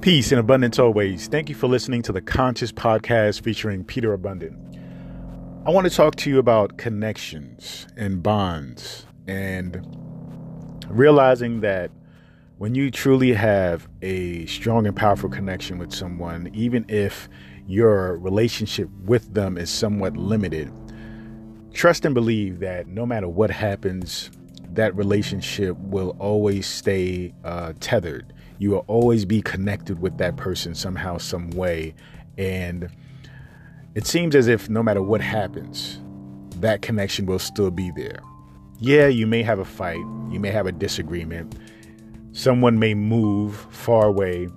Peace and abundance always. Thank you for listening to the Conscious Podcast featuring Peter Abundant. I want to talk to you about connections and bonds and realizing that when you truly have a strong and powerful connection with someone, even if your relationship with them is somewhat limited, trust and believe that no matter what happens, that relationship will always stay uh, tethered you will always be connected with that person somehow, some way. And it seems as if no matter what happens, that connection will still be there. Yeah, you may have a fight, you may have a disagreement, someone may move far away,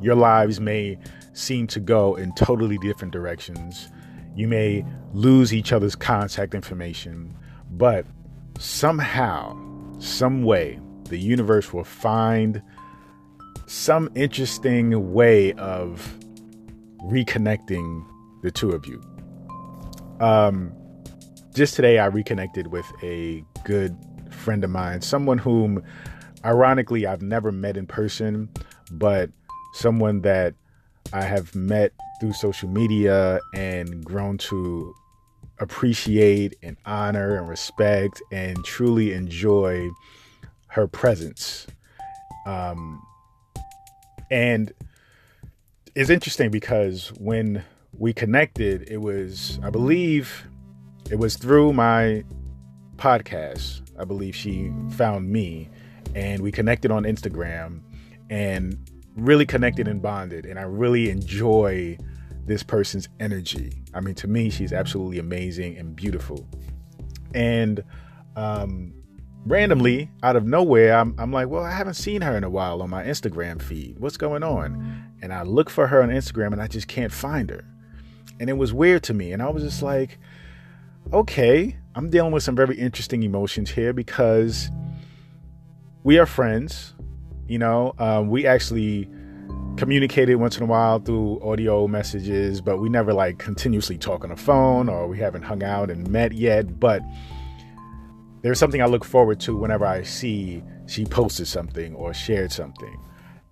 your lives may seem to go in totally different directions. You may lose each other's contact information, but somehow, some way, the universe will find some interesting way of reconnecting the two of you. Um, just today, I reconnected with a good friend of mine, someone whom, ironically, I've never met in person, but someone that I have met through social media and grown to appreciate and honor and respect and truly enjoy her presence. Um, and it's interesting because when we connected, it was, I believe, it was through my podcast. I believe she found me and we connected on Instagram and really connected and bonded. And I really enjoy this person's energy. I mean, to me, she's absolutely amazing and beautiful. And um, randomly out of nowhere, I'm, I'm like, well, I haven't seen her in a while on my Instagram feed. What's going on? And I look for her on Instagram and I just can't find her. And it was weird to me. And I was just like, okay, I'm dealing with some very interesting emotions here because we are friends. You know, um, we actually communicated once in a while through audio messages, but we never like continuously talk on the phone or we haven't hung out and met yet. But there's something I look forward to whenever I see she posted something or shared something.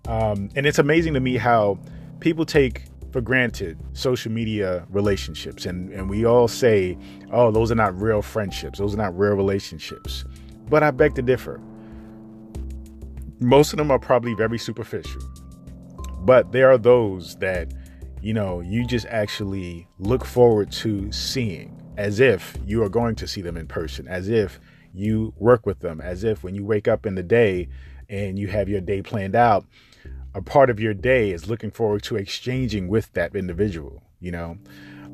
Um, and it's amazing to me how people take for granted social media relationships. And, and we all say, oh, those are not real friendships, those are not real relationships. But I beg to differ. Most of them are probably very superficial. But there are those that, you know, you just actually look forward to seeing as if you are going to see them in person, as if you work with them as if when you wake up in the day and you have your day planned out, a part of your day is looking forward to exchanging with that individual, you know?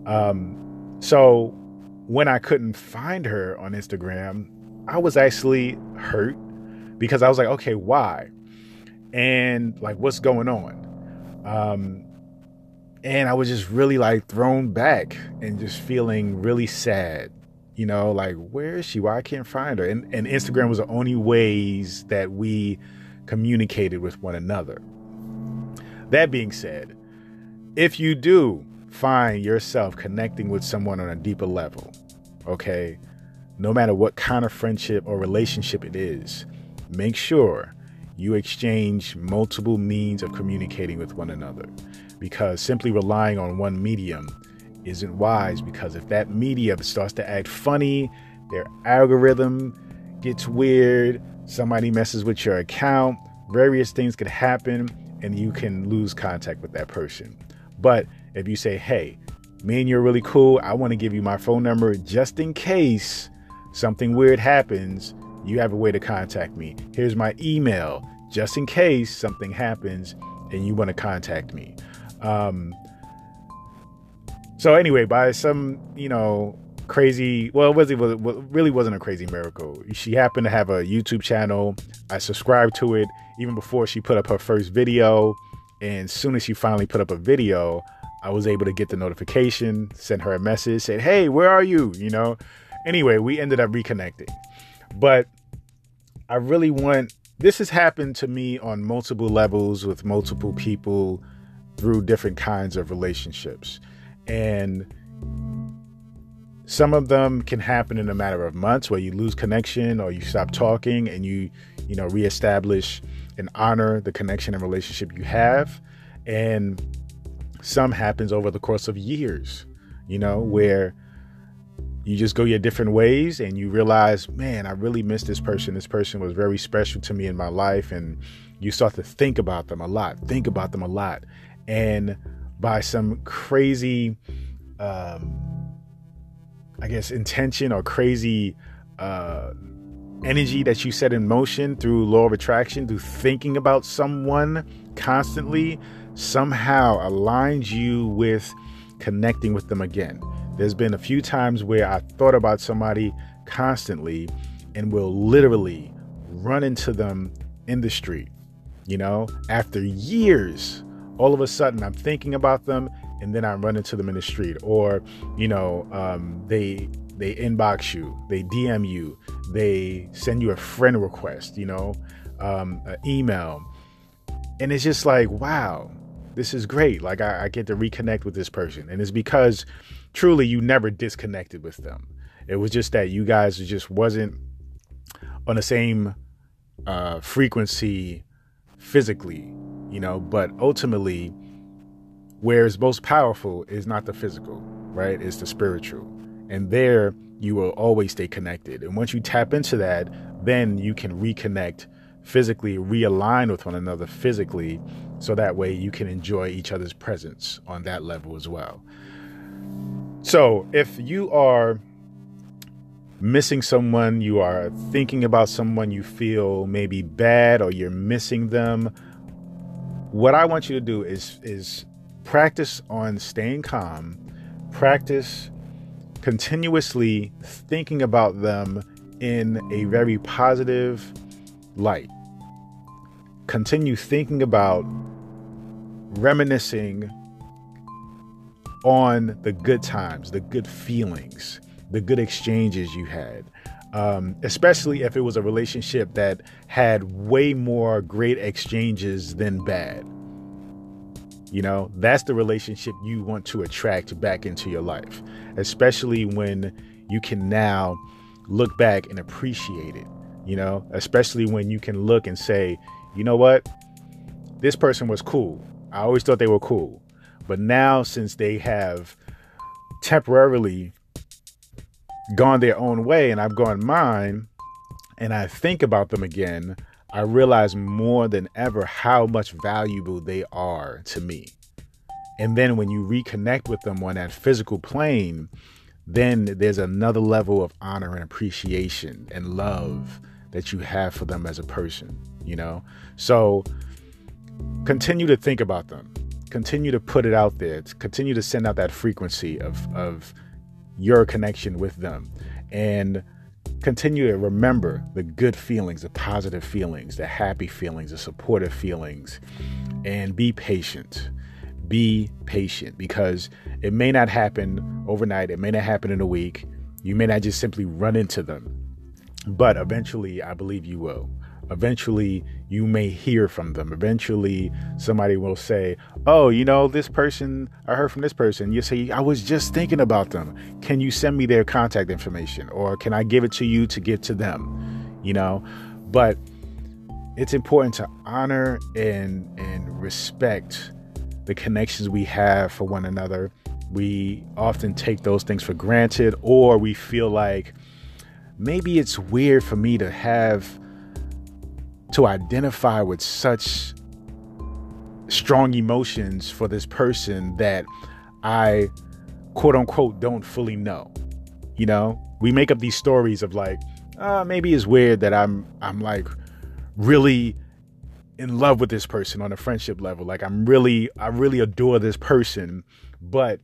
Um, so when I couldn't find her on Instagram, I was actually hurt because I was like, okay, why? And like, what's going on? Um, and I was just really like thrown back and just feeling really sad you know, like where is she? Why I can't find her? And, and Instagram was the only ways that we communicated with one another. That being said, if you do find yourself connecting with someone on a deeper level, okay, no matter what kind of friendship or relationship it is, make sure you exchange multiple means of communicating with one another because simply relying on one medium isn't wise because if that media starts to act funny, their algorithm gets weird, somebody messes with your account, various things could happen and you can lose contact with that person. But if you say, hey, me and you're really cool, I want to give you my phone number just in case something weird happens, you have a way to contact me. Here's my email just in case something happens and you want to contact me. Um, so anyway, by some you know crazy, well, it was it really wasn't a crazy miracle. She happened to have a YouTube channel. I subscribed to it even before she put up her first video, and soon as she finally put up a video, I was able to get the notification, send her a message, said, "Hey, where are you?" You know. Anyway, we ended up reconnecting, but I really want. This has happened to me on multiple levels with multiple people through different kinds of relationships. And some of them can happen in a matter of months where you lose connection or you stop talking and you, you know, reestablish and honor the connection and relationship you have. And some happens over the course of years, you know, where you just go your different ways and you realize, man, I really miss this person. This person was very special to me in my life. And you start to think about them a lot, think about them a lot. And by some crazy, um, I guess, intention or crazy uh, energy that you set in motion through law of attraction, through thinking about someone constantly, somehow aligns you with connecting with them again. There's been a few times where I thought about somebody constantly and will literally run into them in the street. You know, after years, all of a sudden I'm thinking about them and then I run into them in the street, or you know, um, they they inbox you, they DM you, they send you a friend request, you know, um, an email, and it's just like, wow, this is great. Like I, I get to reconnect with this person, and it's because truly you never disconnected with them. It was just that you guys just wasn't on the same uh, frequency physically, you know, but ultimately where it's most powerful is not the physical, right? It's the spiritual. And there you will always stay connected. And once you tap into that, then you can reconnect physically, realign with one another physically, so that way you can enjoy each other's presence on that level as well. So if you are missing someone, you are thinking about someone you feel maybe bad or you're missing them, what I want you to do is is practice on staying calm, practice continuously thinking about them in a very positive light. Continue thinking about reminiscing on the good times, the good feelings, the good exchanges you had. Um, especially if it was a relationship that had way more great exchanges than bad. You know, that's the relationship you want to attract back into your life, especially when you can now look back and appreciate it. You know, especially when you can look and say, you know what? This person was cool. I always thought they were cool. But now, since they have temporarily gone their own way and I've gone mine, and I think about them again, I realize more than ever how much valuable they are to me. And then when you reconnect with them on that physical plane, then there's another level of honor and appreciation and love that you have for them as a person, you know? So continue to think about them. Continue to put it out there. Continue to send out that frequency of, of your connection with them. And continue to remember the good feelings, the positive feelings, the happy feelings, the supportive feelings, and be patient. Be patient because it may not happen overnight, it may not happen in a week. You may not just simply run into them, but eventually, I believe you will. Eventually, you may hear from them. Eventually, somebody will say, Oh, you know, this person, I heard from this person. You say, I was just thinking about them. Can you send me their contact information? Or can I give it to you to give to them? You know, but it's important to honor and, and respect the connections we have for one another. We often take those things for granted, or we feel like maybe it's weird for me to have to identify with such strong emotions for this person that I quote unquote don't fully know. You know, we make up these stories of like, uh, maybe it's weird that I'm I'm like really in love with this person on a friendship level. Like I'm really I really adore this person, but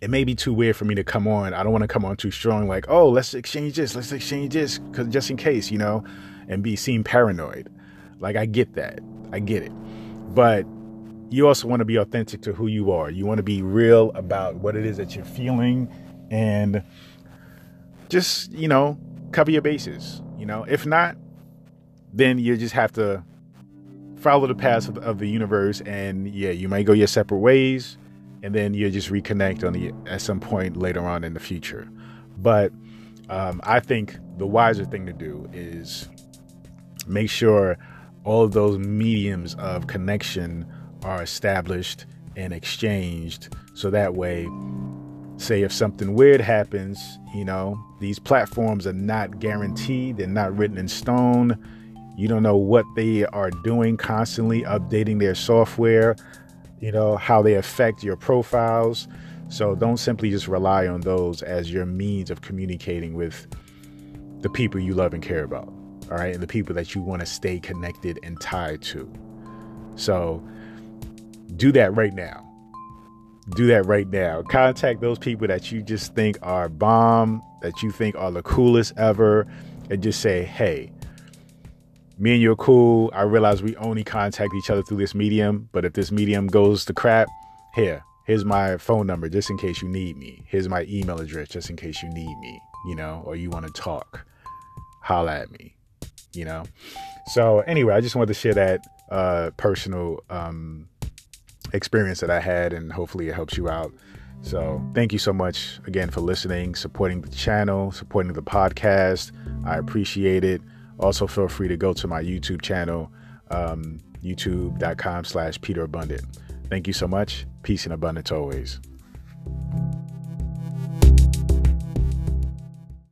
it may be too weird for me to come on. I don't want to come on too strong, like, oh, let's exchange this, let's exchange this, because just in case, you know and be seen paranoid. Like I get that. I get it. But you also want to be authentic to who you are. You want to be real about what it is that you're feeling and just, you know, cover your bases. You know, if not, then you just have to follow the path of the, of the universe and yeah, you might go your separate ways and then you just reconnect on the at some point later on in the future. But um, I think the wiser thing to do is make sure all of those mediums of connection are established and exchanged so that way say if something weird happens you know these platforms are not guaranteed they're not written in stone you don't know what they are doing constantly updating their software you know how they affect your profiles. So don't simply just rely on those as your means of communicating with the people you love and care about all right and the people that you want to stay connected and tied to. So do that right now. Do that right now. Contact those people that you just think are bomb, that you think are the coolest ever, and just say, hey, me and you are cool. I realize we only contact each other through this medium, but if this medium goes to crap, here, here's my phone number just in case you need me. Here's my email address just in case you need me, you know, or you want to talk. Holla at me, you know. So anyway, I just wanted to share that uh, personal um, experience that I had, and hopefully it helps you out. So, thank you so much again for listening, supporting the channel, supporting the podcast. I appreciate it. Also, feel free to go to my YouTube channel, um, youtube.com slash Peter Abundant. Thank you so much. Peace and abundance always.